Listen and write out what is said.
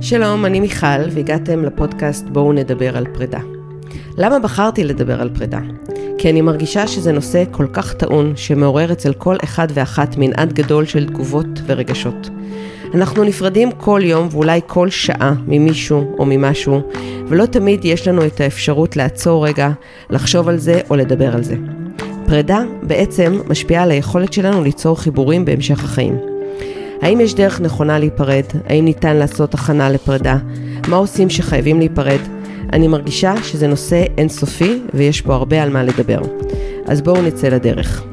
שלום, אני מיכל, והגעתם לפודקאסט בואו נדבר על פרידה. למה בחרתי לדבר על פרידה? כי אני מרגישה שזה נושא כל כך טעון, שמעורר אצל כל אחד ואחת מנעד גדול של תגובות ורגשות. אנחנו נפרדים כל יום ואולי כל שעה ממישהו או ממשהו, ולא תמיד יש לנו את האפשרות לעצור רגע, לחשוב על זה או לדבר על זה. פרידה בעצם משפיעה על היכולת שלנו ליצור חיבורים בהמשך החיים. האם יש דרך נכונה להיפרד? האם ניתן לעשות הכנה לפרידה? מה עושים שחייבים להיפרד? אני מרגישה שזה נושא אינסופי ויש פה הרבה על מה לדבר. אז בואו נצא לדרך.